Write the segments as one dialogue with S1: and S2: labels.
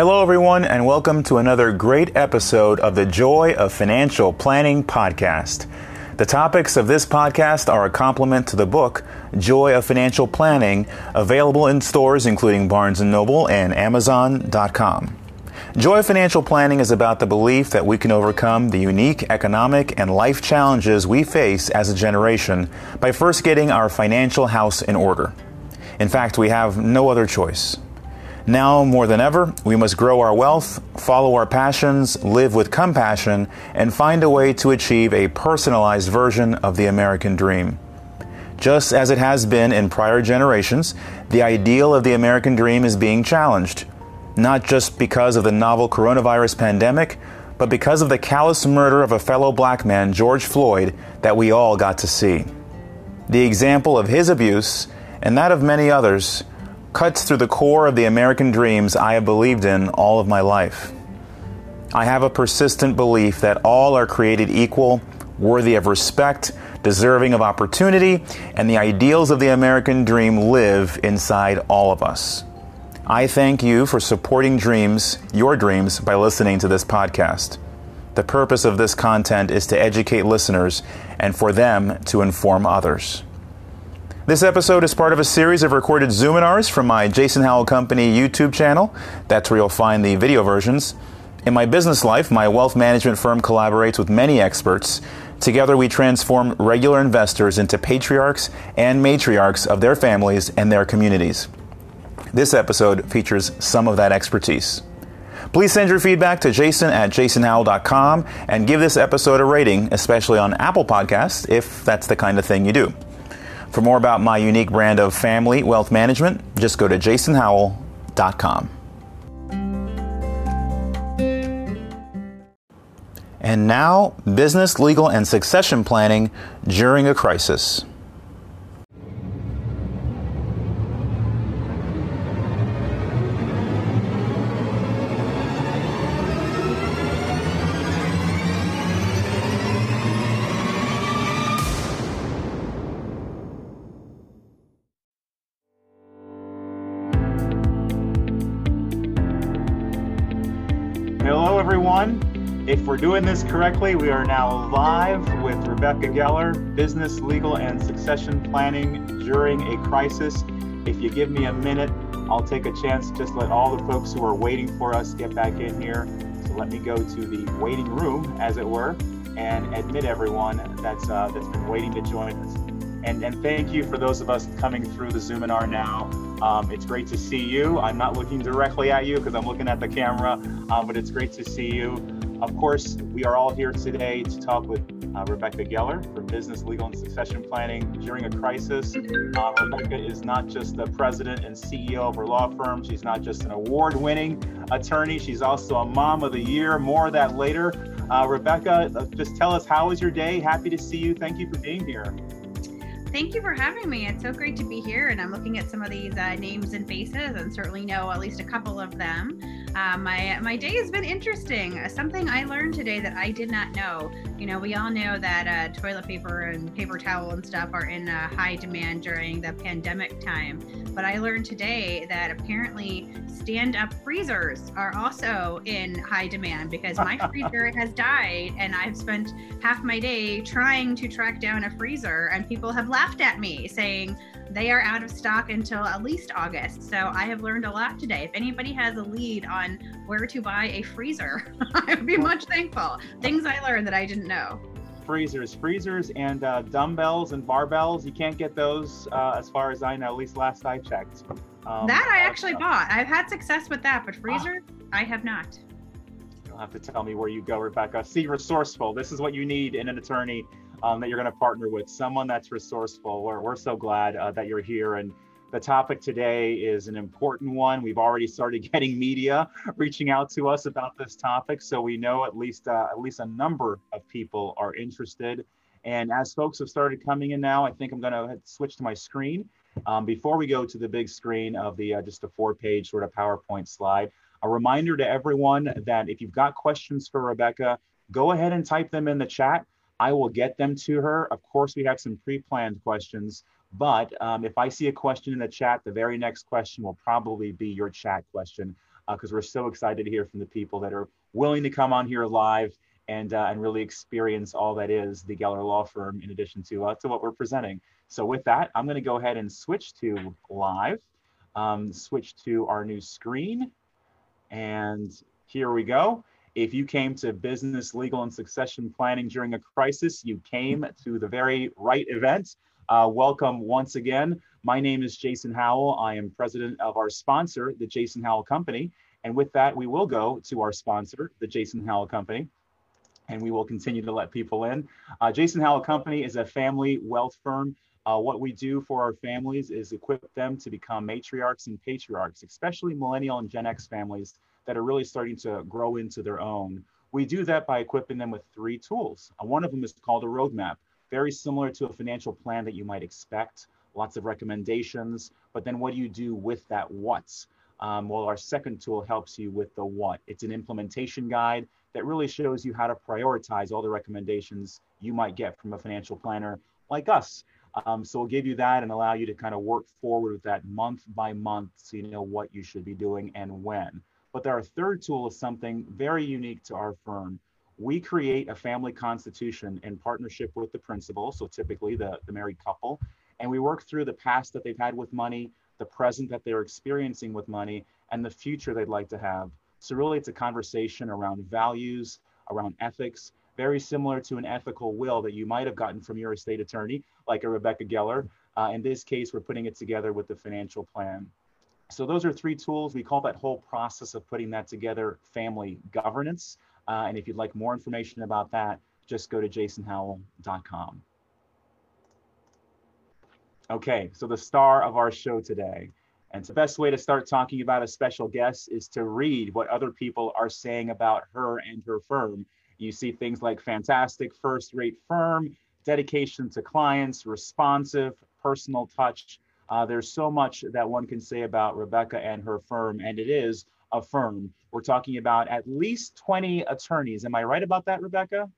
S1: Hello, everyone, and welcome to another great episode of the Joy of Financial Planning podcast. The topics of this podcast are a complement to the book Joy of Financial Planning, available in stores including Barnes & Noble and Amazon.com. Joy of Financial Planning is about the belief that we can overcome the unique economic and life challenges we face as a generation by first getting our financial house in order. In fact, we have no other choice. Now more than ever, we must grow our wealth, follow our passions, live with compassion, and find a way to achieve a personalized version of the American dream. Just as it has been in prior generations, the ideal of the American dream is being challenged, not just because of the novel coronavirus pandemic, but because of the callous murder of a fellow black man, George Floyd, that we all got to see. The example of his abuse, and that of many others, cuts through the core of the American dreams I have believed in all of my life. I have a persistent belief that all are created equal, worthy of respect, deserving of opportunity, and the ideals of the American dream live inside all of us. I thank you for supporting dreams, your dreams, by listening to this podcast. The purpose of this content is to educate listeners and for them to inform others. This episode is part of a series of recorded Zoominars from my Jason Howell Company YouTube channel. That's where you'll find the video versions. In my business life, my wealth management firm collaborates with many experts. Together, we transform regular investors into patriarchs and matriarchs of their families and their communities. This episode features some of that expertise. Please send your feedback to jason at jasonhowell.com and give this episode a rating, especially on Apple Podcasts, if that's the kind of thing you do. For more about my unique brand of family wealth management, just go to jasonhowell.com. And now, business, legal, and succession planning during a crisis. Doing this correctly, we are now live with Rebecca Geller, Business, Legal, and Succession Planning During a Crisis. If you give me a minute, I'll take a chance just let all the folks who are waiting for us get back in here. So let me go to the waiting room, as it were, and admit everyone that's uh, that's been waiting to join us. And, and thank you for those of us coming through the Zoominar now. Um, it's great to see you. I'm not looking directly at you because I'm looking at the camera, um, but it's great to see you. Of course, we are all here today to talk with uh, Rebecca Geller for Business, Legal, and Succession Planning during a crisis. Uh, Rebecca is not just the president and CEO of her law firm, she's not just an award winning attorney, she's also a mom of the year. More of that later. Uh, Rebecca, uh, just tell us how was your day? Happy to see you. Thank you for being here.
S2: Thank you for having me. It's so great to be here. And I'm looking at some of these uh, names and faces and certainly know at least a couple of them. Uh, my, my day has been interesting. Uh, something I learned today that I did not know. You know, we all know that uh, toilet paper and paper towel and stuff are in uh, high demand during the pandemic time. But I learned today that apparently stand up freezers are also in high demand because my freezer has died and I've spent half my day trying to track down a freezer and people have laughed at me saying they are out of stock until at least August. So I have learned a lot today. If anybody has a lead on where to buy a freezer, I would be much thankful. Things I learned that I didn't know
S1: freezers, freezers, and uh, dumbbells and barbells. You can't get those, uh, as far as I know. At least last I checked.
S2: Um, that I actually bought. I've had success with that, but freezer, ah. I have not.
S1: You'll have to tell me where you go, Rebecca. See, resourceful. This is what you need in an attorney um, that you're going to partner with. Someone that's resourceful. We're, we're so glad uh, that you're here. And the topic today is an important one. We've already started getting media reaching out to us about this topic, so we know at least uh, at least a number of people are interested. And as folks have started coming in now, I think I'm going to switch to my screen um, before we go to the big screen of the uh, just a four page sort of PowerPoint slide, a reminder to everyone that if you've got questions for Rebecca, go ahead and type them in the chat. I will get them to her. Of course, we have some pre-planned questions, but um, if I see a question in the chat, the very next question will probably be your chat question because uh, we're so excited to hear from the people that are willing to come on here live and, uh, and really experience all that is the Geller Law Firm in addition to, uh, to what we're presenting. So with that, I'm going to go ahead and switch to live, um, switch to our new screen. And here we go. If you came to business, legal, and succession planning during a crisis, you came to the very right event. Uh, welcome once again. My name is Jason Howell. I am president of our sponsor, the Jason Howell Company. And with that, we will go to our sponsor, the Jason Howell Company, and we will continue to let people in. Uh, Jason Howell Company is a family wealth firm. Uh, what we do for our families is equip them to become matriarchs and patriarchs, especially millennial and Gen X families that are really starting to grow into their own. We do that by equipping them with three tools. Uh, one of them is called a roadmap, very similar to a financial plan that you might expect, lots of recommendations, but then what do you do with that what's? Um, well, our second tool helps you with the what. It's an implementation guide that really shows you how to prioritize all the recommendations you might get from a financial planner like us. Um, so we'll give you that and allow you to kind of work forward with that month by month so you know what you should be doing and when. But our third tool is something very unique to our firm. We create a family constitution in partnership with the principal, so typically the, the married couple, and we work through the past that they've had with money, the present that they're experiencing with money, and the future they'd like to have. So really it's a conversation around values, around ethics, very similar to an ethical will that you might have gotten from your estate attorney, like a Rebecca Geller. Uh, in this case, we're putting it together with the financial plan. So those are three tools. We call that whole process of putting that together family governance. Uh, and if you'd like more information about that, just go to jasonhowell.com. Okay, so the star of our show today. And the best way to start talking about a special guest is to read what other people are saying about her and her firm. You see things like fantastic, first rate firm, dedication to clients, responsive, personal touch. Uh, there's so much that one can say about Rebecca and her firm, and it is a firm. We're talking about at least 20 attorneys. Am I right about that, Rebecca?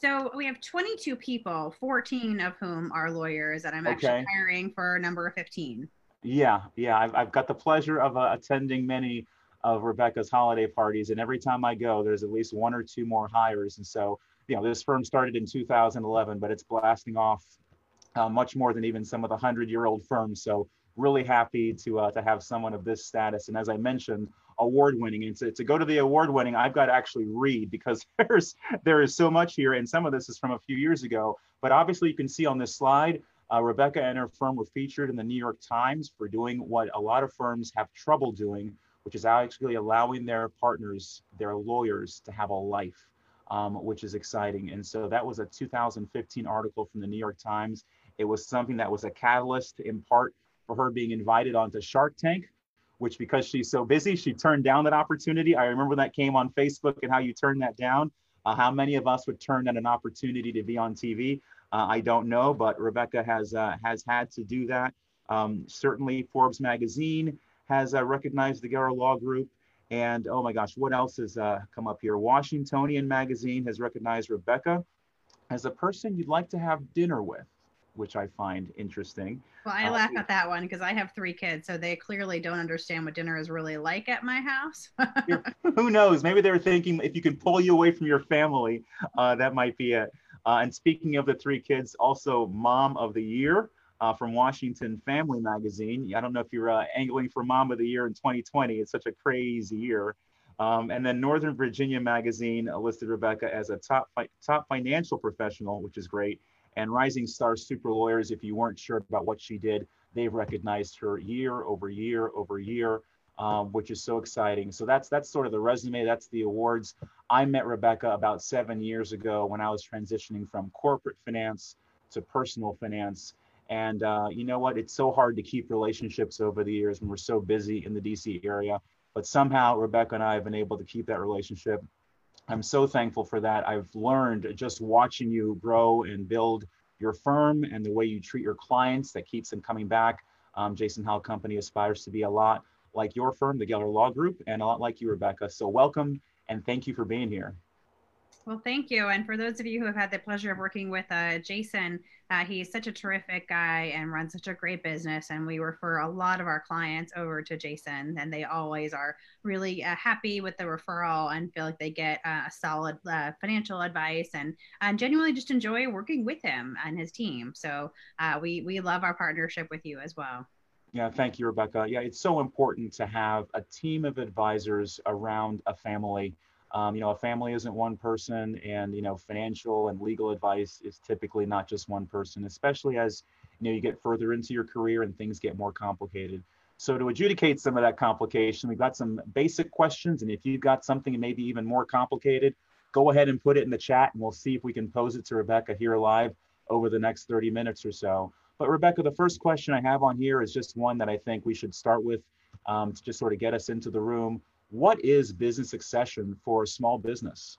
S2: So we have 22 people, 14 of whom are lawyers, and I'm actually okay. hiring for number 15.
S1: Yeah, yeah. I've, I've got the pleasure of uh, attending many of Rebecca's holiday parties, and every time I go, there's at least one or two more hires. And so, you know, this firm started in 2011, but it's blasting off uh, much more than even some of the hundred-year-old firms. So really happy to uh, to have someone of this status. And as I mentioned, award-winning. And to, to go to the award-winning, I've got to actually read because there's there is so much here, and some of this is from a few years ago. But obviously, you can see on this slide. Uh, Rebecca and her firm were featured in the New York Times for doing what a lot of firms have trouble doing, which is actually allowing their partners, their lawyers, to have a life, um, which is exciting. And so that was a 2015 article from the New York Times. It was something that was a catalyst in part for her being invited onto Shark Tank, which because she's so busy, she turned down that opportunity. I remember that came on Facebook and how you turned that down. Uh, how many of us would turn down an opportunity to be on TV? Uh, I don't know, but Rebecca has uh, has had to do that. Um, certainly, Forbes magazine has uh, recognized the Geller Law Group. And oh my gosh, what else has uh, come up here? Washingtonian magazine has recognized Rebecca as a person you'd like to have dinner with which I find interesting.
S2: Well, I uh, laugh at that one because I have three kids, so they clearly don't understand what dinner is really like at my house.
S1: who knows? Maybe they're thinking if you can pull you away from your family, uh, that might be it. Uh, and speaking of the three kids, also Mom of the Year uh, from Washington Family Magazine. I don't know if you're uh, angling for Mom of the Year in 2020. It's such a crazy year. Um, and then Northern Virginia Magazine listed Rebecca as a top fi- top financial professional, which is great and Rising Star Super Lawyers, if you weren't sure about what she did, they've recognized her year over year over year, um, which is so exciting. So that's that's sort of the resume. That's the awards. I met Rebecca about seven years ago when I was transitioning from corporate finance to personal finance. And uh, you know what? It's so hard to keep relationships over the years when we're so busy in the DC area. But somehow Rebecca and I have been able to keep that relationship I'm so thankful for that. I've learned just watching you grow and build your firm and the way you treat your clients that keeps them coming back. Um, Jason Howell Company aspires to be a lot like your firm, the Geller Law Group, and a lot like you, Rebecca. So welcome and thank you for being here.
S2: Well, thank you. And for those of you who have had the pleasure of working with uh, Jason, uh, he's such a terrific guy and runs such a great business. And we refer a lot of our clients over to Jason, and they always are really uh, happy with the referral and feel like they get uh, solid uh, financial advice and, and genuinely just enjoy working with him and his team. So uh, we, we love our partnership with you as well.
S3: Yeah, thank you, Rebecca. Yeah, it's so important to have a team of advisors around a family um, you know, a family isn't one person, and you know, financial and legal advice is typically not just one person, especially as you know you get further into your career and things get more complicated. So to adjudicate some of that complication, we've got some basic questions, and if you've got something maybe even more complicated, go ahead and put it in the chat, and we'll see if we can pose it to Rebecca here live over the next 30 minutes or so. But Rebecca, the first question I have on here is just one that I think we should start with um, to just sort of get us into the room what is business succession for a small business?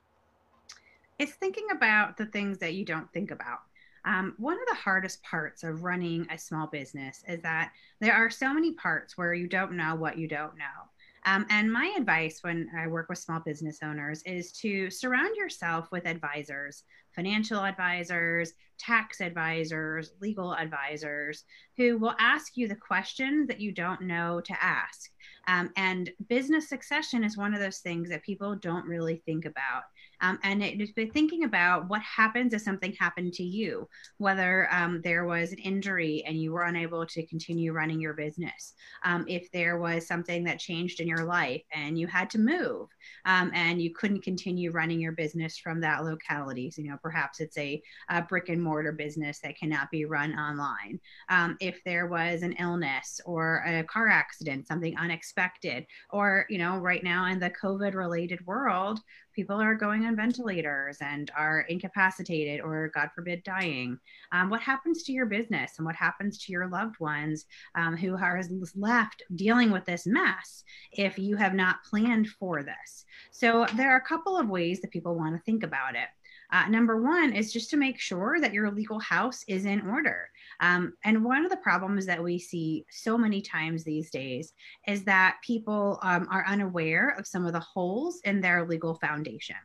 S2: It's thinking about the things that you don't think about. Um, one of the hardest parts of running a small business is that there are so many parts where you don't know what you don't know. Um, and my advice when I work with small business owners is to surround yourself with advisors, financial advisors, tax advisors, legal advisors, who will ask you the questions that you don't know to ask. Um, and business succession is one of those things that people don't really think about. Um, and it is thinking about what happens if something happened to you, whether um, there was an injury and you were unable to continue running your business, um, if there was something that changed in your life and you had to move um, and you couldn't continue running your business from that locality. So, you know, perhaps it's a, a brick and mortar business that cannot be run online. Um, if there was an illness or a car accident, something unexpected, or, you know, right now in the COVID related world, people are going on ventilators and are incapacitated or, God forbid, dying. Um, what happens to your business and what happens to your loved ones um, who are left dealing with this mess if you have not planned for this? So, there are a couple of ways that people want to think about it. Uh, number one is just to make sure that your legal house is in order. Um, and one of the problems that we see so many times these days is that people um, are unaware of some of the holes in their legal foundation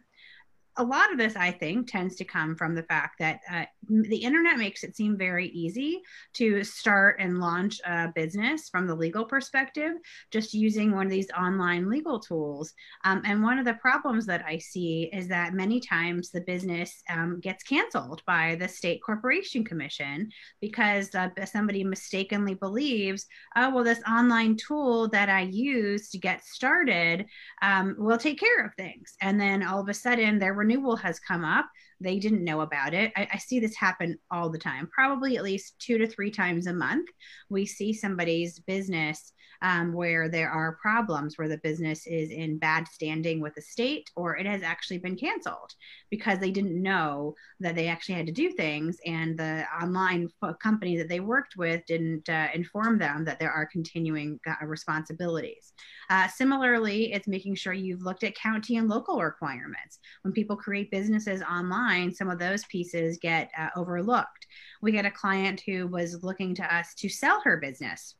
S2: a lot of this, I think, tends to come from the fact that uh, the internet makes it seem very easy to start and launch a business from the legal perspective, just using one of these online legal tools. Um, and one of the problems that I see is that many times the business um, gets canceled by the state corporation commission because uh, somebody mistakenly believes, oh, well, this online tool that I use to get started um, will take care of things. And then all of a sudden, there renewal has come up. They didn't know about it. I, I, see this happen all the time, probably at least two to three times a month. We see somebody's business um, where there are problems where the business is in bad standing with the state or it has actually been canceled because they didn't know that they actually had to do things and the online company that they worked with didn't uh, inform them that there are continuing uh, responsibilities. Uh, similarly, it's making sure you've looked at county and local requirements. When people create businesses online, some of those pieces get uh, overlooked. We had a client who was looking to us to sell her business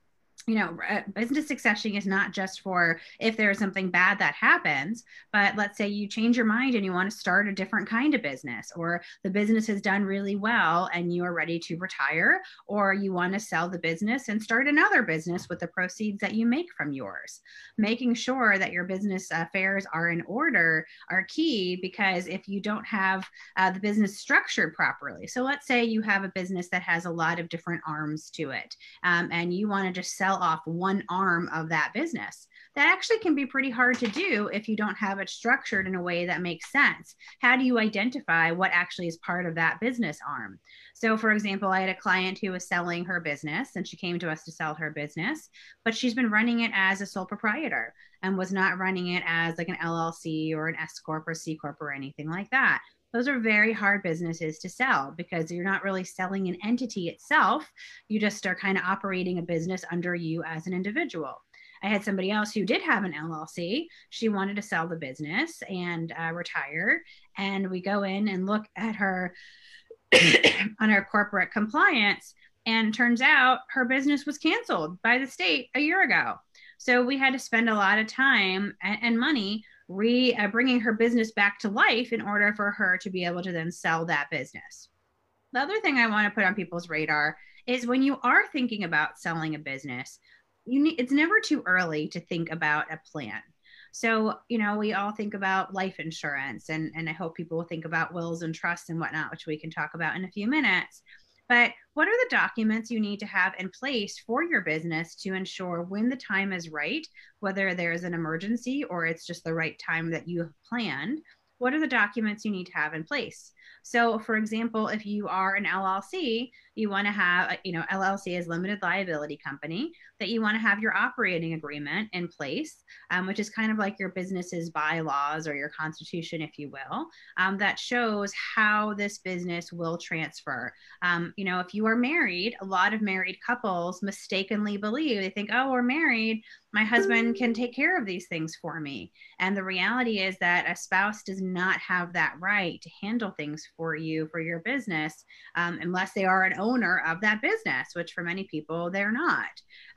S2: you know, uh, business succession is not just for if there's something bad that happens, but let's say you change your mind and you want to start a different kind of business, or the business has done really well and you are ready to retire, or you want to sell the business and start another business with the proceeds that you make from yours. Making sure that your business affairs are in order are key because if you don't have uh, the business structured properly, so let's say you have a business that has a lot of different arms to it, um, and you want to just sell sell off one arm of that business. That actually can be pretty hard to do if you don't have it structured in a way that makes sense. How do you identify what actually is part of that business arm? So, for example, I had a client who was selling her business and she came to us to sell her business, but she's been running it as a sole proprietor and was not running it as like an LLC or an S Corp or C Corp or anything like that those are very hard businesses to sell because you're not really selling an entity itself. You just are kind of operating a business under you as an individual. I had somebody else who did have an LLC. She wanted to sell the business and uh, retire. And we go in and look at her on her corporate compliance. And turns out her business was canceled by the state a year ago. So we had to spend a lot of time and, and money re uh, bringing her business back to life in order for her to be able to then sell that business. The other thing I want to put on people's radar is when you are thinking about selling a business, you need it's never too early to think about a plan. So, you know, we all think about life insurance and and I hope people will think about wills and trusts and whatnot, which we can talk about in a few minutes. But what are the documents you need to have in place for your business to ensure when the time is right, whether there's an emergency or it's just the right time that you have planned? What are the documents you need to have in place? So, for example, if you are an LLC, you want to have, you know, LLC is limited liability company, that you want to have your operating agreement in place, um, which is kind of like your business's bylaws or your constitution, if you will, um, that shows how this business will transfer. Um, you know, if you are married, a lot of married couples mistakenly believe they think, oh, we're married, my husband can take care of these things for me. And the reality is that a spouse does not have that right to handle things for you for your business um, unless they are an owner of that business, which for many people they're not.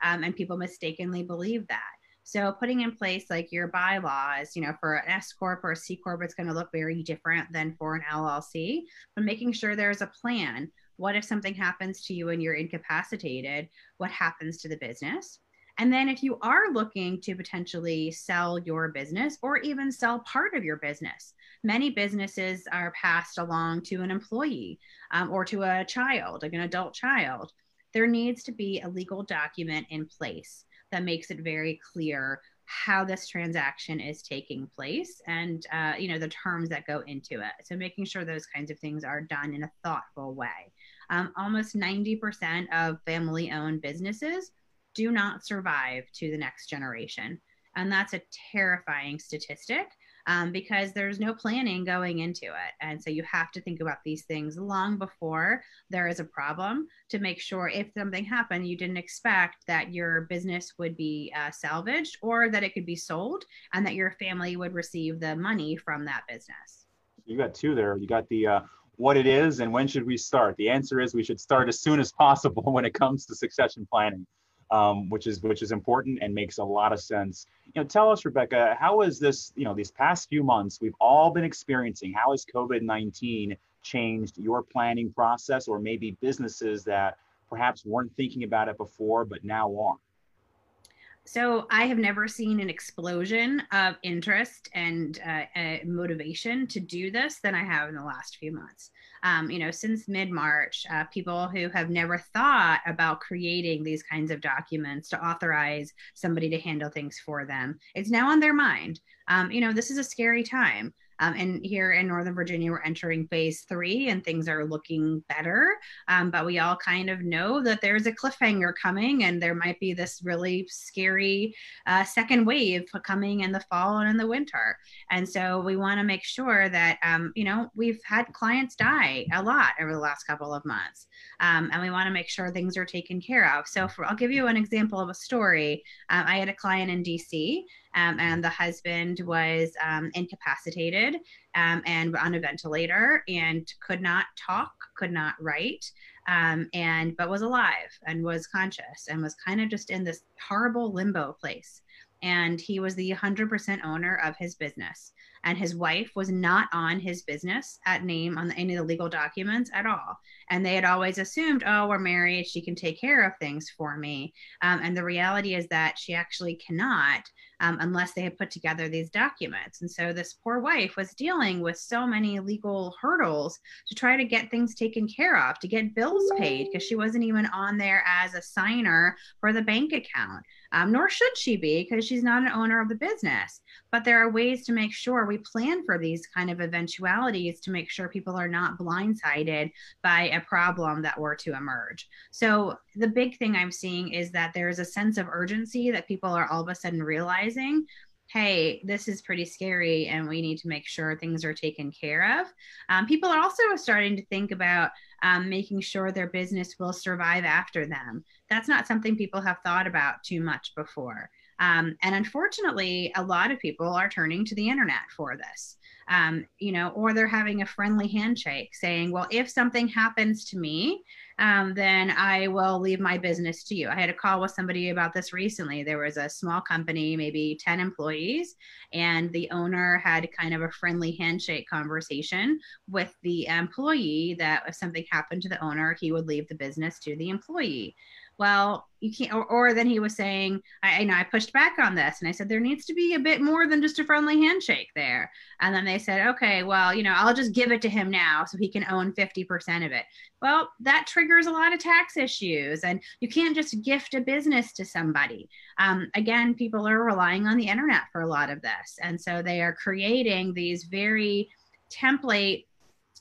S2: Um, and people mistakenly believe that. So putting in place like your bylaws, you know, for an S corp or a C corp, it's going to look very different than for an LLC. But making sure there's a plan. What if something happens to you and you're incapacitated? What happens to the business? And then if you are looking to potentially sell your business or even sell part of your business, many businesses are passed along to an employee um, or to a child, like an adult child. There needs to be a legal document in place that makes it very clear how this transaction is taking place and uh, you know the terms that go into it so making sure those kinds of things are done in a thoughtful way um, almost 90% of family owned businesses do not survive to the next generation. And that's a terrifying statistic um, because there's no planning going into it. And so you have to think about these things long before there is a problem to make sure if something happened, you didn't expect that your business would be uh, salvaged or that it could be sold and that your family would receive the money from that business.
S3: You got two there. You got the uh, what it is and when should we start? The answer is we should start as soon as possible when it comes to succession planning um, which is which is important and makes a lot of sense. You know, tell us, Rebecca, how is this? You know, these past few months we've all been experiencing. How has COVID nineteen changed your planning process, or maybe businesses that perhaps weren't thinking about it before but now are?
S2: So I have never seen an explosion of interest and uh, uh, motivation to do this than I have in the last few months. Um, you know, since mid March, uh, people who have never thought about creating these kinds of documents to authorize somebody to handle things for them, it's now on their mind. Um, you know, this is a scary time. Um, and here in Northern Virginia, we're entering phase three and things are looking better. Um, but we all kind of know that there's a cliffhanger coming and there might be this really scary uh, second wave coming in the fall and in the winter. And so we want to make sure that, um, you know, we've had clients die a lot over the last couple of months. Um, and we want to make sure things are taken care of. So for, I'll give you an example of a story. Um, I had a client in DC um, and the husband was um, incapacitated um, and on a ventilator and could not talk, could not write, um, and but was alive and was conscious and was kind of just in this horrible limbo place. And he was the 100% owner of his business and his wife was not on his business at name on any of the legal documents at all. And they had always assumed, oh, we're married, she can take care of things for me. Um, and the reality is that she actually cannot um, unless they had put together these documents. And so this poor wife was dealing with so many legal hurdles to try to get things taken care of, to get bills paid, because she wasn't even on there as a signer for the bank account. Um, nor should she be because she's not an owner of the business. But there are ways to make sure we plan for these kind of eventualities to make sure people are not blindsided by a problem that were to emerge. So the big thing I'm seeing is that there is a sense of urgency that people are all of a sudden realizing hey, this is pretty scary and we need to make sure things are taken care of. Um, people are also starting to think about um, making sure their business will survive after them. That's not something people have thought about too much before. Um, and unfortunately, a lot of people are turning to the internet for this. um, you know, or they're having a friendly handshake saying, well, if something happens to me, um, then I will leave my business to you. I had a call with somebody about this recently. There was a small company, maybe 10 employees, and the owner had kind of a friendly handshake conversation with the employee that if something happened to the owner, he would leave the business to the employee well you can't or, or then he was saying I, I know i pushed back on this. And i said there needs to be a bit more than just a friendly handshake there. And then they said okay well you know i'll just give it to him now so he can own 50% of it. Well that triggers a lot of tax issues. And you can't just gift a business to somebody. Um, again people are relying on the internet for a lot of this. And so they are creating these very template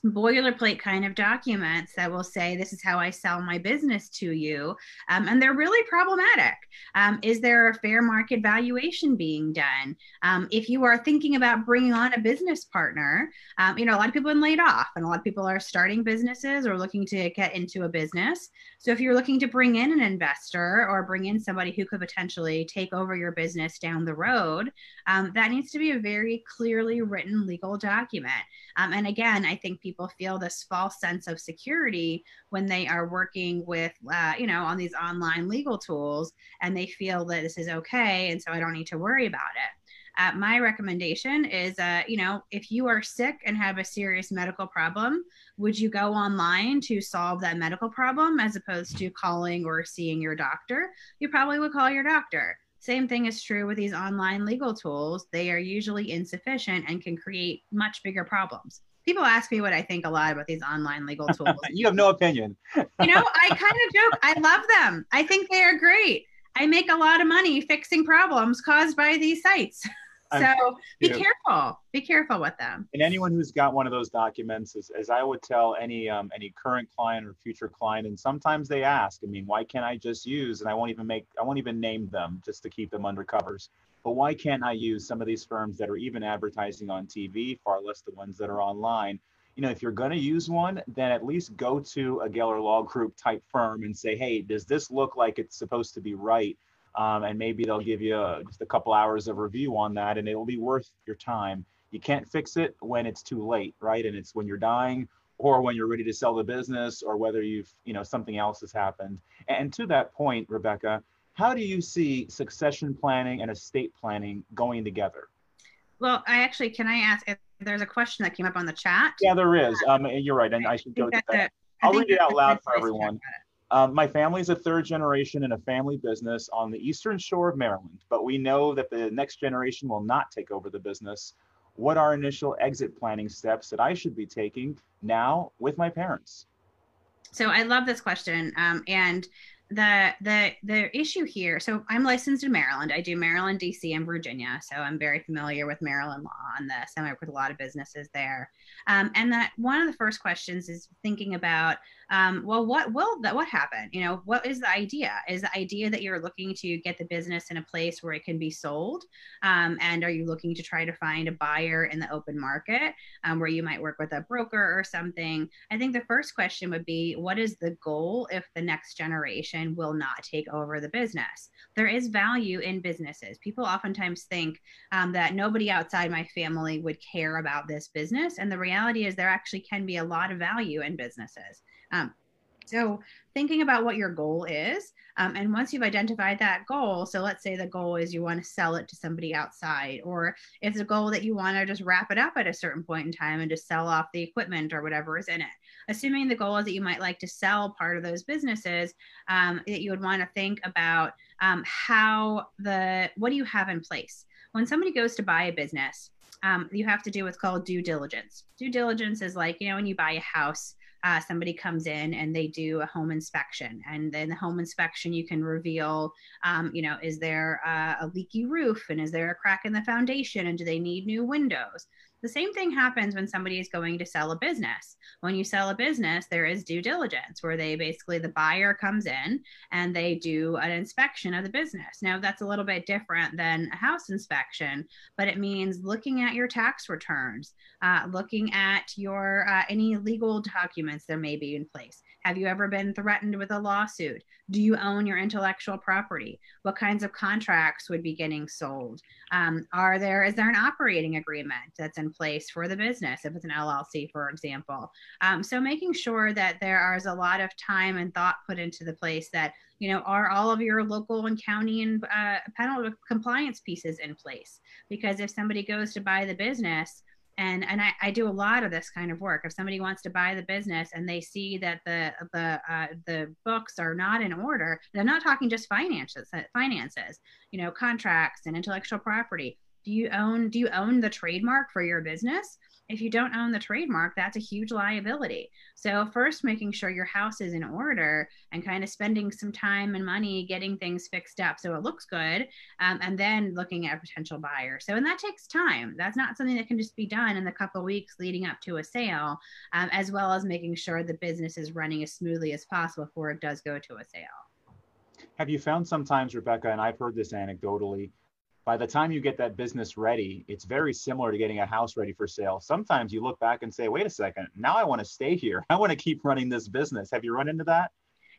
S2: boilerplate kind of documents that will say this is how i sell my business to you. Um, and they're really problematic. Um, is there a fair market valuation being done? Um, if you are thinking about bringing on a business partner um, you know a lot of people have been laid off and a lot of people are starting businesses or looking to get into a business. So if you're looking to bring in an investor or bring in somebody who could potentially take over your business down the road um, that needs to be a very clearly written legal document. Um, and again i think people people feel this false sense of security when they are working with, uh, you know, on these online legal tools and they feel that this is okay. And so I don't need to worry about it. Uh, my recommendation is, uh, you know, if you are sick and have a serious medical problem, would you go online to solve that medical problem as opposed to calling or seeing your doctor? You probably would call your doctor. Same thing is true with these online legal tools. They are usually insufficient and can create much bigger problems people ask me what I think a lot about these online legal tools.
S1: you have no opinion.
S2: you know, I kind of joke. I love them. I think they are great. I make a lot of money fixing problems caused by these sites. so be careful. Be careful with them.
S1: And anyone who's got one of those documents, as, as I would tell any um, any current client or future client, and sometimes they ask, I mean, why can't I just use? And I won't even make, I won't even name them just to keep them under covers but why can't I use some of these firms that are even advertising on TV, far less the ones that are online? You know, if you're going to use one, then at least go to a Geller Law Group type firm and say, hey, does this look like it's supposed to be right? Um, and maybe they'll give you a, just a couple hours of review on that, and it'll be worth your time. You can't fix it when it's too late, right? And it's when you're dying or when you're ready to sell the business or whether you've, you know, something else has happened. And to that point, Rebecca, how do you see succession planning and estate planning going together?
S2: Well, I actually, can I ask if there's a question that came up on the chat?
S1: Yeah, there is. Um, you're right. And I should go to that. I'll read it out loud for everyone. Um, my family is a third generation in a family business on the eastern shore of Maryland, but we know that the next generation will not take over the business. What are initial exit planning steps that I should be taking now with my parents?
S2: So I love this question. Um, and the the the issue here so i'm licensed in maryland i do maryland dc and virginia so i'm very familiar with maryland law on this i work with a lot of businesses there um, and that one of the first questions is thinking about um, well, what will that what happen? You know, what is the idea? Is the idea that you're looking to get the business in a place where it can be sold, um, and are you looking to try to find a buyer in the open market um, where you might work with a broker or something? I think the first question would be, what is the goal if the next generation will not take over the business? There is value in businesses. People oftentimes think um, that nobody outside my family would care about this business, and the reality is there actually can be a lot of value in businesses. Um, so thinking about what your goal is, um, and once you've identified that goal, so let's say the goal is you want to sell it to somebody outside, or it's a goal that you want to just wrap it up at a certain point in time and just sell off the equipment or whatever is in it. Assuming the goal is that you might like to sell part of those businesses, um, that you would want to think about um, how the what do you have in place when somebody goes to buy a business. Um, you have to do what's called due diligence. Due diligence is like you know when you buy a house uh, somebody comes in and they do a home inspection. And then the home inspection you can reveal um, you know is there a, a leaky roof and is there a crack in the foundation and do they need new windows the same thing happens when somebody is going to sell a business. When you sell a business, there is due diligence where they basically, the buyer comes in and they do an inspection of the business. Now, that's a little bit different than a house inspection, but it means looking at your tax returns, uh, looking at your uh, any legal documents there may be in place. Have you ever been threatened with a lawsuit? Do you own your intellectual property? What kinds of contracts would be getting sold? Um, are there is there an operating agreement that's in place for the business if it's an LLC, for example. Um, so making sure that there is a lot of time and thought put into the place that you know are all of your local and county and uh, penalty compliance pieces in place because if somebody goes to buy the business and and I, I, do a lot of this kind of work. If somebody wants to buy the business and they see that the the uh, the books are not in order, they're not talking just finances, finances, you know, contracts and intellectual property. Do you own do you own the trademark for your business? If you don't own the trademark, that's a huge liability. So, first, making sure your house is in order and kind of spending some time and money getting things fixed up so it looks good, um, and then looking at a potential buyer. So, and that takes time. That's not something that can just be done in the couple weeks leading up to a sale, um, as well as making sure the business is running as smoothly as possible before it does go to a sale.
S3: Have you found sometimes, Rebecca, and I've heard this anecdotally, by the time you get that business ready, it's very similar to getting a house ready for sale. Sometimes you look back and say, wait a second, now I want to stay here. I want to keep running this business. Have you run into that?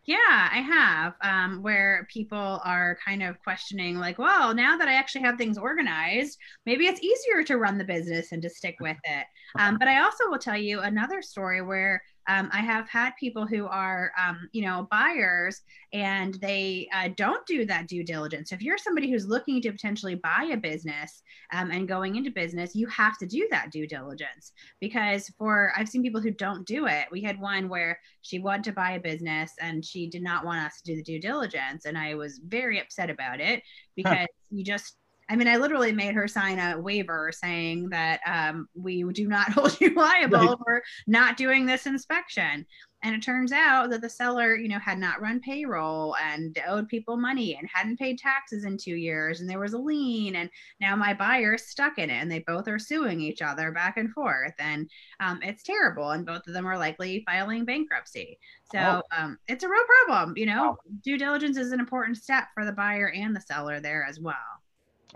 S2: Yeah, I have, um, where people are kind of questioning, like, well, now that I actually have things organized, maybe it's easier to run the business and to stick with it. Um, but I also will tell you another story where um, I have had people who are, um, you know, buyers and they uh, don't do that due diligence. If you're somebody who's looking to potentially buy a business um, and going into business, you have to do that due diligence because for I've seen people who don't do it. We had one where she wanted to buy a business and she did not want us to do the due diligence, and I was very upset about it because huh. you just I mean, I literally made her sign a waiver saying that um, we do not hold you liable right. for not doing this inspection. And it turns out that the seller, you know, had not run payroll and owed people money and hadn't paid taxes in two years. And there was a lien. And now my buyer is stuck in it and they both are suing each other back and forth. And um, it's terrible. And both of them are likely filing bankruptcy. So oh. um, it's a real problem. You know, wow. due diligence is an important step for the buyer and the seller there as well.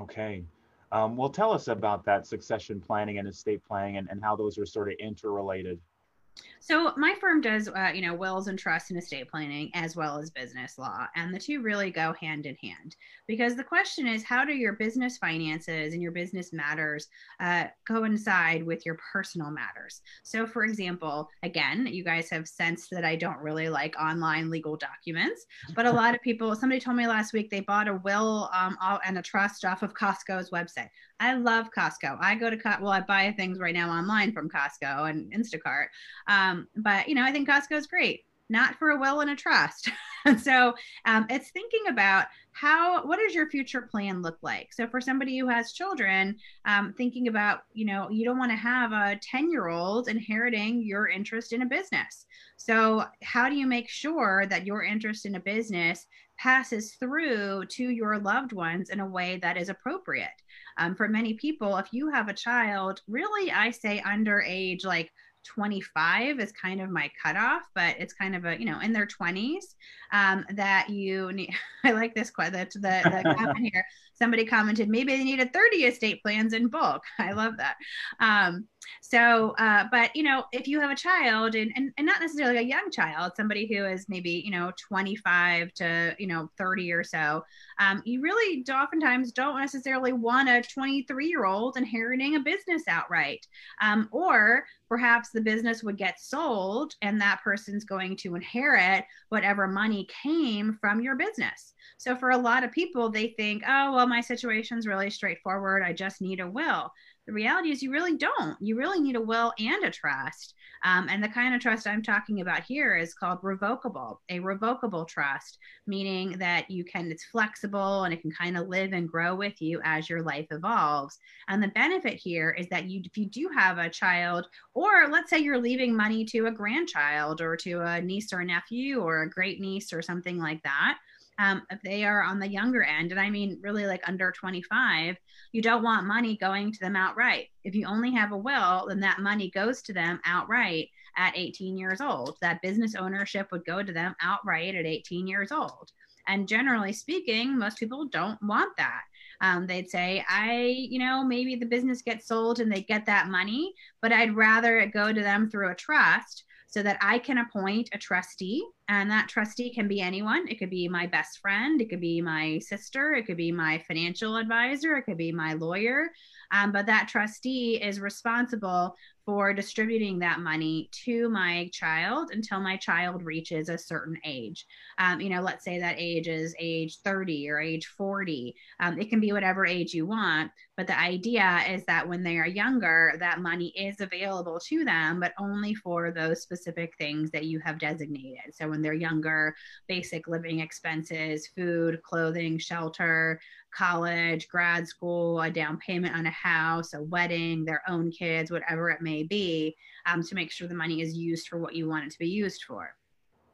S3: Okay. Um, well, tell us about that succession planning and estate planning and, and how those are sort of interrelated.
S2: So my firm does, uh, you know, wills and trusts and estate planning as well as business law, and the two really go hand in hand. Because the question is, how do your business finances and your business matters uh, coincide with your personal matters? So, for example, again, you guys have sensed that I don't really like online legal documents, but a lot of people. Somebody told me last week they bought a will um, and a trust off of Costco's website. I love Costco. I go to well, I buy things right now online from Costco and Instacart. Um, but you know, I think Costco is great. Not for a will and a trust. and so um, it's thinking about how what does your future plan look like so for somebody who has children um, thinking about you know you don't want to have a 10 year old inheriting your interest in a business so how do you make sure that your interest in a business passes through to your loved ones in a way that is appropriate um, for many people if you have a child really i say under age like 25 is kind of my cutoff, but it's kind of a, you know, in their 20s um, that you need. I like this quote, the, the, the comment here. Somebody commented, maybe they needed 30 estate plans in bulk. I love that. Um, so, uh, but you know, if you have a child and, and, and not necessarily a young child, somebody who is maybe, you know, 25 to, you know, 30 or so, um, you really oftentimes don't necessarily want a 23 year old inheriting a business outright. Um, or perhaps the business would get sold and that person's going to inherit whatever money came from your business. So for a lot of people, they think, oh, well, my situation's really straightforward. I just need a will. The reality is, you really don't. You really need a will and a trust. Um, and the kind of trust I'm talking about here is called revocable, a revocable trust, meaning that you can, it's flexible and it can kind of live and grow with you as your life evolves. And the benefit here is that you, if you do have a child, or let's say you're leaving money to a grandchild or to a niece or a nephew or a great niece or something like that, um, if they are on the younger end, and I mean really like under 25, you don't want money going to them outright. If you only have a will, then that money goes to them outright at 18 years old. That business ownership would go to them outright at 18 years old. And generally speaking, most people don't want that. Um, they'd say, I, you know, maybe the business gets sold and they get that money, but I'd rather it go to them through a trust so that I can appoint a trustee And that trustee can be anyone. It could be my best friend, it could be my sister, it could be my financial advisor, it could be my lawyer. Um, but that trustee is responsible for distributing that money to my child until my child reaches a certain age. Um, you know, let's say that age is age 30 or age 40. Um, it can be whatever age you want, but the idea is that when they are younger, that money is available to them, but only for those specific things that you have designated. So when they're younger, basic living expenses, food, clothing, shelter, college, grad school, a down payment on a house, a wedding, their own kids, whatever it may be, um, to make sure the money is used for what you want it to be used for.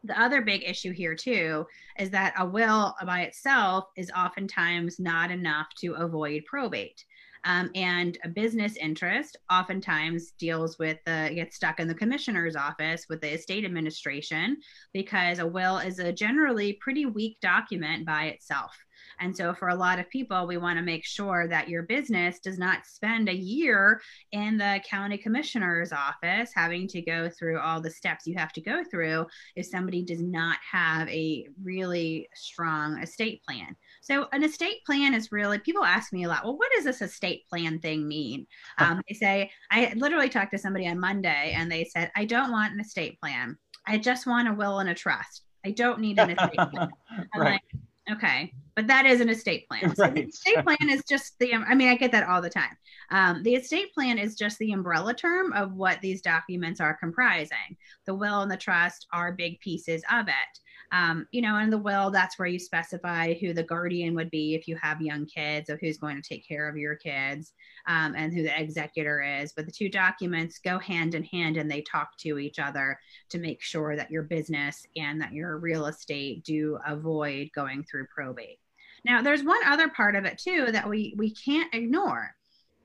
S2: The other big issue here, too, is that a will by itself is oftentimes not enough to avoid probate. Um, and a business interest oftentimes deals with the gets stuck in the commissioner's office with the estate administration because a will is a generally pretty weak document by itself. And so, for a lot of people, we want to make sure that your business does not spend a year in the county commissioner's office having to go through all the steps you have to go through if somebody does not have a really strong estate plan. So, an estate plan is really, people ask me a lot, well, what does this estate plan thing mean? Um, they say, I literally talked to somebody on Monday and they said, I don't want an estate plan. I just want a will and a trust. I don't need an estate plan. I'm right. like, Okay, but that is an estate plan. So right. the estate plan is just the. I mean, I get that all the time. Um, the estate plan is just the umbrella term of what these documents are comprising. The will and the trust are big pieces of it um, you know, in the will, that's where you specify who the guardian would be if you have young kids, of who's going to take care of your kids, um, and who the executor is. But the two documents go hand in hand and they talk to each other to make sure that your business and that your real estate do avoid going through probate. Now, there's one other part of it too that we we can't ignore.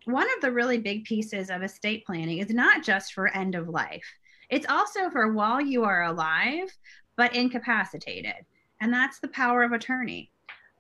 S2: One of the really big pieces of estate planning is not just for end of life. It's also for while you are alive, but incapacitated. And that's the power of attorney.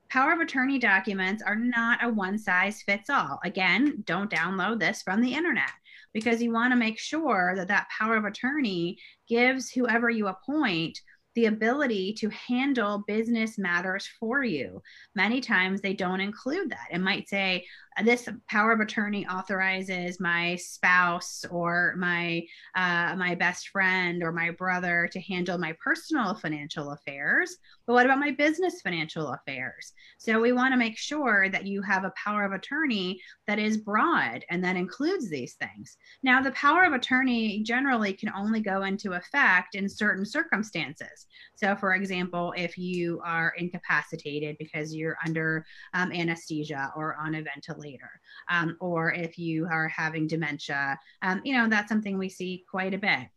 S2: Power of attorney documents are not a one size fits all. Again, don't download this from the internet because you want to make sure that that power of attorney gives whoever you appoint the ability to handle business matters for you. Many times they don't include that. It might say, this power of attorney authorizes my spouse or my uh, my best friend or my brother to handle my personal financial affairs. But what about my business financial affairs? So we want to make sure that you have a power of attorney that is broad and that includes these things. Now the power of attorney generally can only go into effect in certain circumstances. So for example if you are incapacitated because you're under um, anesthesia or on a ventilator later, um, or if you are having dementia. Um, you know, that's something we see quite a bit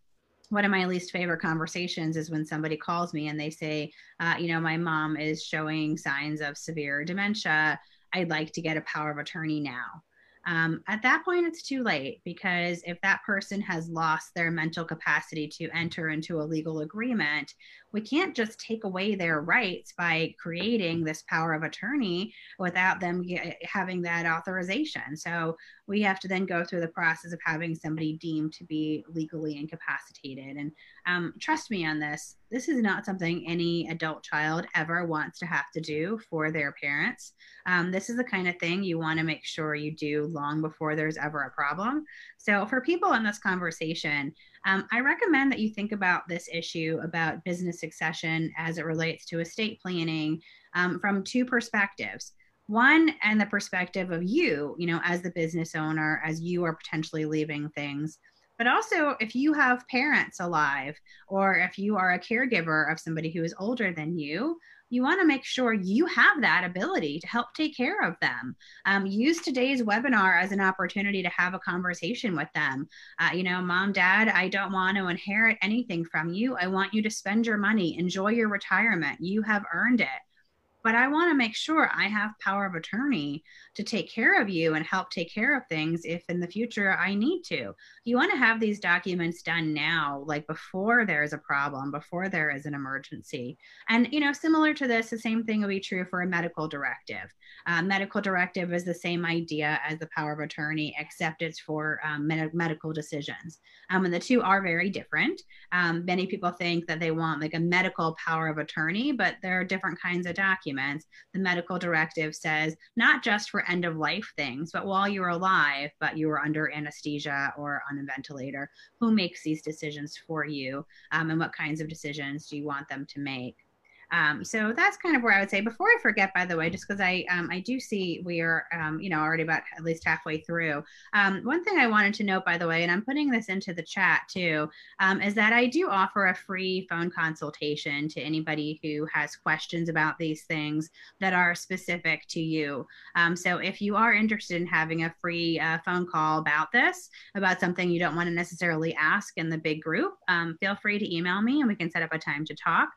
S2: one of my least favorite conversations is when somebody calls me and they say, uh, you know, my mom is showing signs of severe dementia. I'd like to get a power of attorney now. Um, at that point, it's too late because if that person has lost their mental capacity to enter into a legal agreement, we can't just take away their rights by creating this power of attorney without them get, having that authorization. So we have to then go through the process of having somebody deemed to be legally incapacitated. And um, trust me on this, this is not something any adult child ever wants to have to do for their parents. Um, this is the kind of thing you want to make sure you do long before there's ever a problem. So for people in this conversation, um, I recommend that you think about this issue about business succession as it relates to estate planning um, from two perspectives. One, and the perspective of you, you know, as the business owner, as you are potentially leaving things. But also, if you have parents alive, or if you are a caregiver of somebody who is older than you, you want to make sure you have that ability to help take care of them. Um, use today's webinar as an opportunity to have a conversation with them. Uh, you know, mom, dad, I don't want to inherit anything from you. I want you to spend your money, enjoy your retirement. You have earned it but I want to make sure I have power of attorney to take care of you and help take care of things if in the future I need to. You want to have these documents done now, like before there is a problem, before there is an emergency. And, you know, similar to this, the same thing would be true for a medical directive. Uh, medical directive is the same idea as the power of attorney, except it's for um, med- medical decisions. Um, and the two are very different. Um, many people think that they want like a medical power of attorney, but there are different kinds of documents. The medical directive says not just for end of life things, but while you're alive, but you are under anesthesia or on a ventilator, who makes these decisions for you? Um, and what kinds of decisions do you want them to make? Um, so that's kind of where I would say. Before I forget, by the way, just because I um, I do see we are um, you know already about at least halfway through. Um, one thing I wanted to note, by the way, and I'm putting this into the chat too, um, is that I do offer a free phone consultation to anybody who has questions about these things that are specific to you. Um, so if you are interested in having a free uh, phone call about this, about something you don't want to necessarily ask in the big group, feel free to email me and we can set up a time to talk.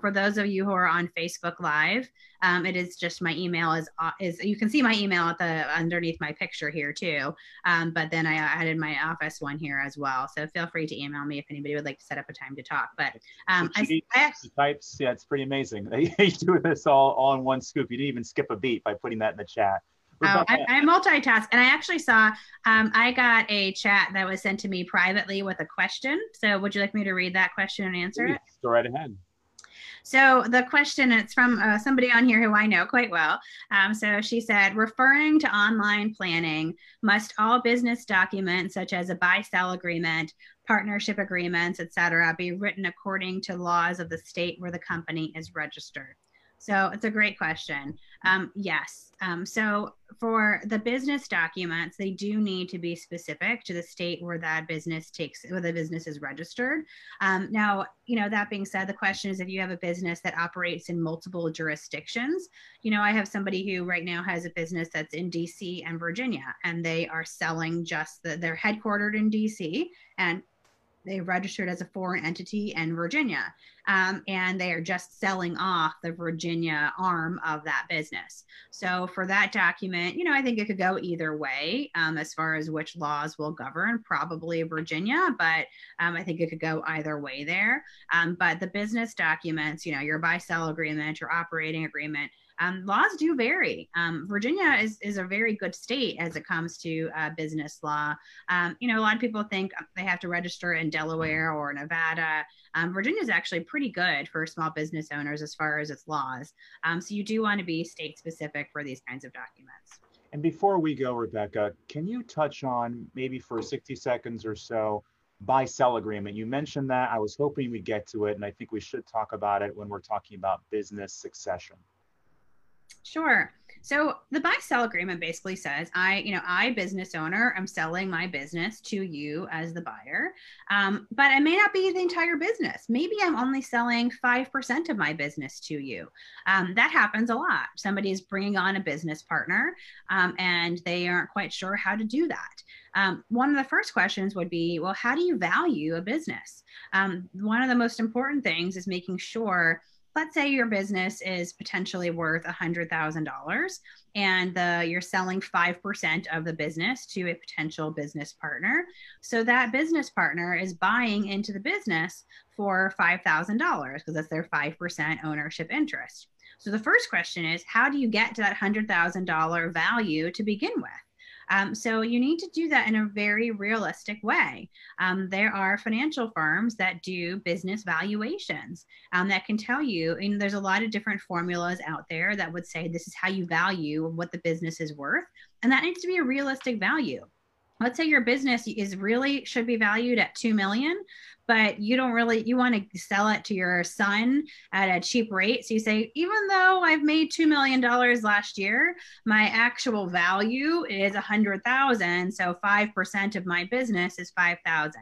S2: for those of you you who are on Facebook Live, um, it is just my email is uh, is you can see my email at the underneath my picture here too. Um, but then I added my office one here as well. So feel free to email me if anybody would like to set up a time to talk. But um, I,
S3: I actually, types, yeah, it's pretty amazing. you do this all all in one scoop. You didn't even skip a beat by putting that in the chat.
S2: Oh, I, I, multitask, and I actually saw. Um, I got a chat that was sent to me privately with a question. So, would you like me to read that question and answer Please, it?
S3: Go right ahead.
S2: So the question, it's from uh, somebody on here who I know quite well. Um, so she said, referring to online planning, must all business documents such as a buy-sell agreement, partnership agreements, etc., be written according to laws of the state where the company is registered? So it's a great question. Um, yes. Um, so for the business documents, they do need to be specific to the state where that business takes, where the business is registered. Um, now, you know, that being said, the question is if you have a business that operates in multiple jurisdictions, you know, I have somebody who right now has a business that's in DC and Virginia, and they are selling just the, they're headquartered in DC and they registered as a foreign entity in Virginia. Um, and they are just selling off the Virginia arm of that business. So, for that document, you know, I think it could go either way um, as far as which laws will govern, probably Virginia, but um, I think it could go either way there. Um, but the business documents, you know, your buy sell agreement, your operating agreement, um, laws do vary. Um, Virginia is, is a very good state as it comes to uh, business law. Um, you know, a lot of people think they have to register in Delaware or Nevada. Um, Virginia is actually pretty good for small business owners as far as its laws. Um, so you do want to be state specific for these kinds of documents.
S3: And before we go, Rebecca, can you touch on maybe for 60 seconds or so buy sell agreement? You mentioned that. I was hoping we'd get to it, and I think we should talk about it when we're talking about business succession.
S2: Sure. So the buy sell agreement basically says I, you know, I business owner, I'm selling my business to you as the buyer, um, but I may not be the entire business. Maybe I'm only selling five percent of my business to you. Um, that happens a lot. Somebody is bringing on a business partner, um, and they aren't quite sure how to do that. Um, one of the first questions would be, well, how do you value a business? Um, one of the most important things is making sure let's say your business is potentially worth $100,000 and the, you're selling 5% of the business to a potential business partner. So that business partner is buying into the business for $5,000 because that's their 5% ownership interest. So the first question is how do you get to that $100,000 value to begin with? Um, so you need to do that in a very realistic way. Um, there are financial firms that do business valuations um, that can tell you, and there's a lot of different formulas out there that would say this is how you value what the business is worth. And that needs to be a realistic value let's say your business is really should be valued at 2 million but you don't really you want to sell it to your son at a cheap rate. So you say even though i've made $2 million last year my actual value is 100000 so 5% of my business is 5000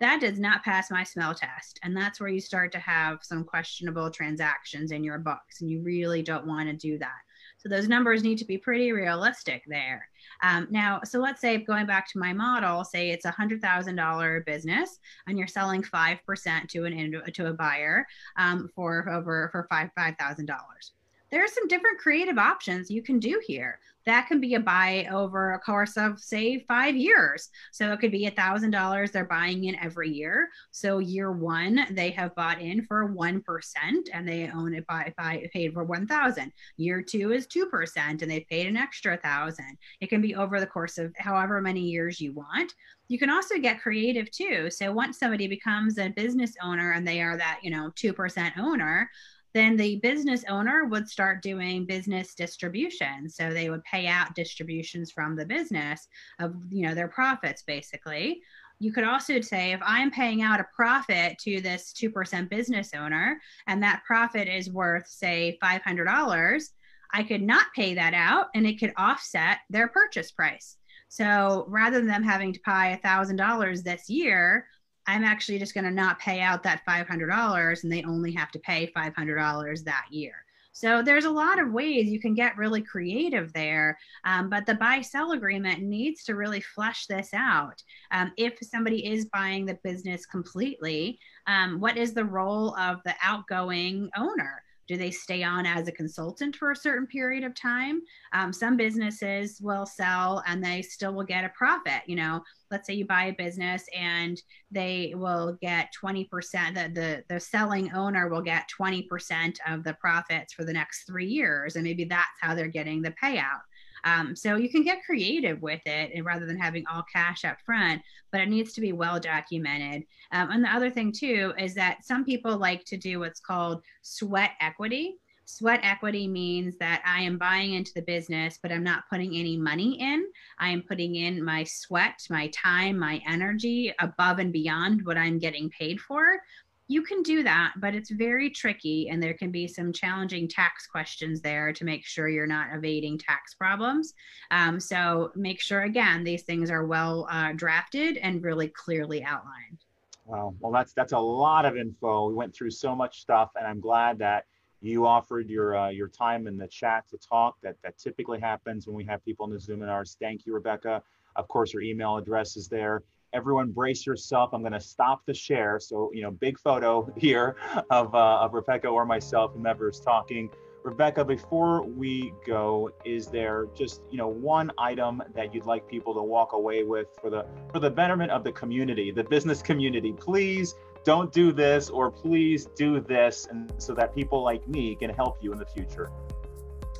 S2: that does not pass my smell test and that's where you start to have some questionable transactions in your books and you really don't want to do that. So those numbers need to be pretty realistic there um, now, so let's say going back to my model, say it's a hundred thousand dollar business, and you're selling five percent to an to a buyer um, for over for five five thousand dollars. There are some different creative options you can do here that can be a buy over a course of say five years. So it could be a thousand dollars they're buying in every year. So year one they have bought in for one percent and they own it by, by paid for one thousand. Year two is two percent and they've paid an extra thousand. It can be over the course of however many years you want. You can also get creative too. So once somebody becomes a business owner and they are that you know 2% owner then the business owner would start doing business distribution. So they would pay out distributions from the business of you know their profits basically. You could also say if i'm paying out a profit to this 2% business owner and that profit is worth say $500 i could not pay that out and it could offset their purchase price. So rather than them having to pay $1000 this year I'm actually just going to not pay out that $500 and they only have to pay $500 that year. So there's a lot of ways you can get really creative there, um, but the buy sell agreement needs to really flesh this out. Um, if somebody is buying the business completely, um, what is the role of the outgoing owner? Do they stay on as a consultant for a certain period of time? Um, some businesses will sell and they still will get a profit. You know, let's say you buy a business and they will get 20%, the, the, the selling owner will get 20% of the profits for the next three years. And maybe that's how they're getting the payout. Um, so you can get creative with it and rather than having all cash up front, but it needs to be well documented. Um, and the other thing too is that some people like to do what's called sweat equity. Sweat equity means that I am buying into the business, but I'm not putting any money in. I am putting in my sweat, my time, my energy above and beyond what I'm getting paid for you can do that, but it's very tricky, and there can be some challenging tax questions there to make sure you're not evading tax problems. Um, so make sure, again, these things are well uh, drafted and really clearly outlined.
S1: Wow. Well, that's that's a lot of info. We went through so much stuff, and I'm glad that you offered your uh, your time in the chat to talk. That that typically happens when we have people in the Zoom hours. Thank you, Rebecca. Of course, your email address is there everyone brace yourself. I'm going to stop the share. So, you know, big photo here of, uh, of Rebecca or myself, whomever is talking. Rebecca, before we go, is there just you know one item that you'd like people to walk away with for the for the betterment of the community, the business community? Please don't do this, or please do this, and so that people like me can help you in the future.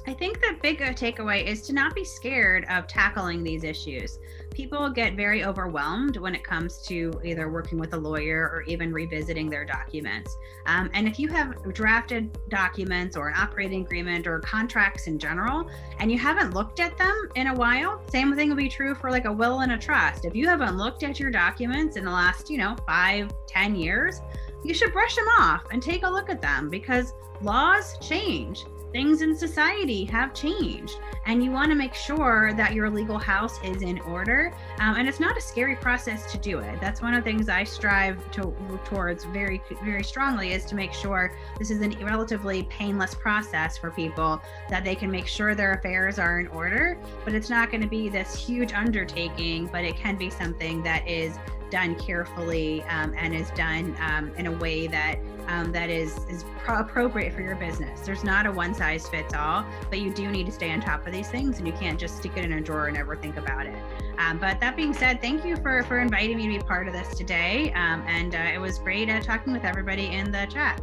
S2: I think the big takeaway is to not be scared of tackling these issues. People get very overwhelmed when it comes to either working with a lawyer or even revisiting their documents. Um, and if you have drafted documents or an operating agreement or contracts in general, and you haven't looked at them in a while, same thing will be true for like a will and a trust. If you haven't looked at your documents in the last, you know, five, ten years, you should brush them off and take a look at them because laws change. Things in society have changed and you want to make sure that your legal house is in order um, and it's not a scary process to do it. That's one of the things i strive to, towards very very strongly is to make sure this is a relatively painless process for people that they can make sure their affairs are in order but it's not going to be this huge undertaking but it can be something that is done carefully um, and is done um, in a way that um, that is is pro- appropriate for your business. There's not a one size fits all, but you do need to stay on top of these things, and you can't just stick it in a drawer and never think about it. Um, but that being said, thank you for for inviting me to be part of this today, um, and uh, it was great uh, talking with everybody in the chat.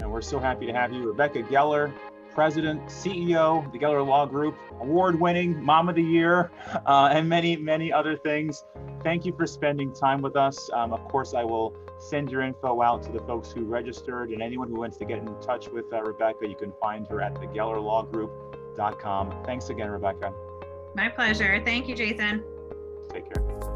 S1: And we're so happy to have you, Rebecca Geller, President, CEO, the Geller Law Group, award winning Mom of the Year, uh, and many, many other things. Thank you for spending time with us. Um, of course, I will send your info out to the folks who registered and anyone who wants to get in touch with uh, Rebecca, you can find her at thegellerlawgroup.com. Thanks again, Rebecca.
S2: My pleasure. Thank you, Jason.
S1: Take care.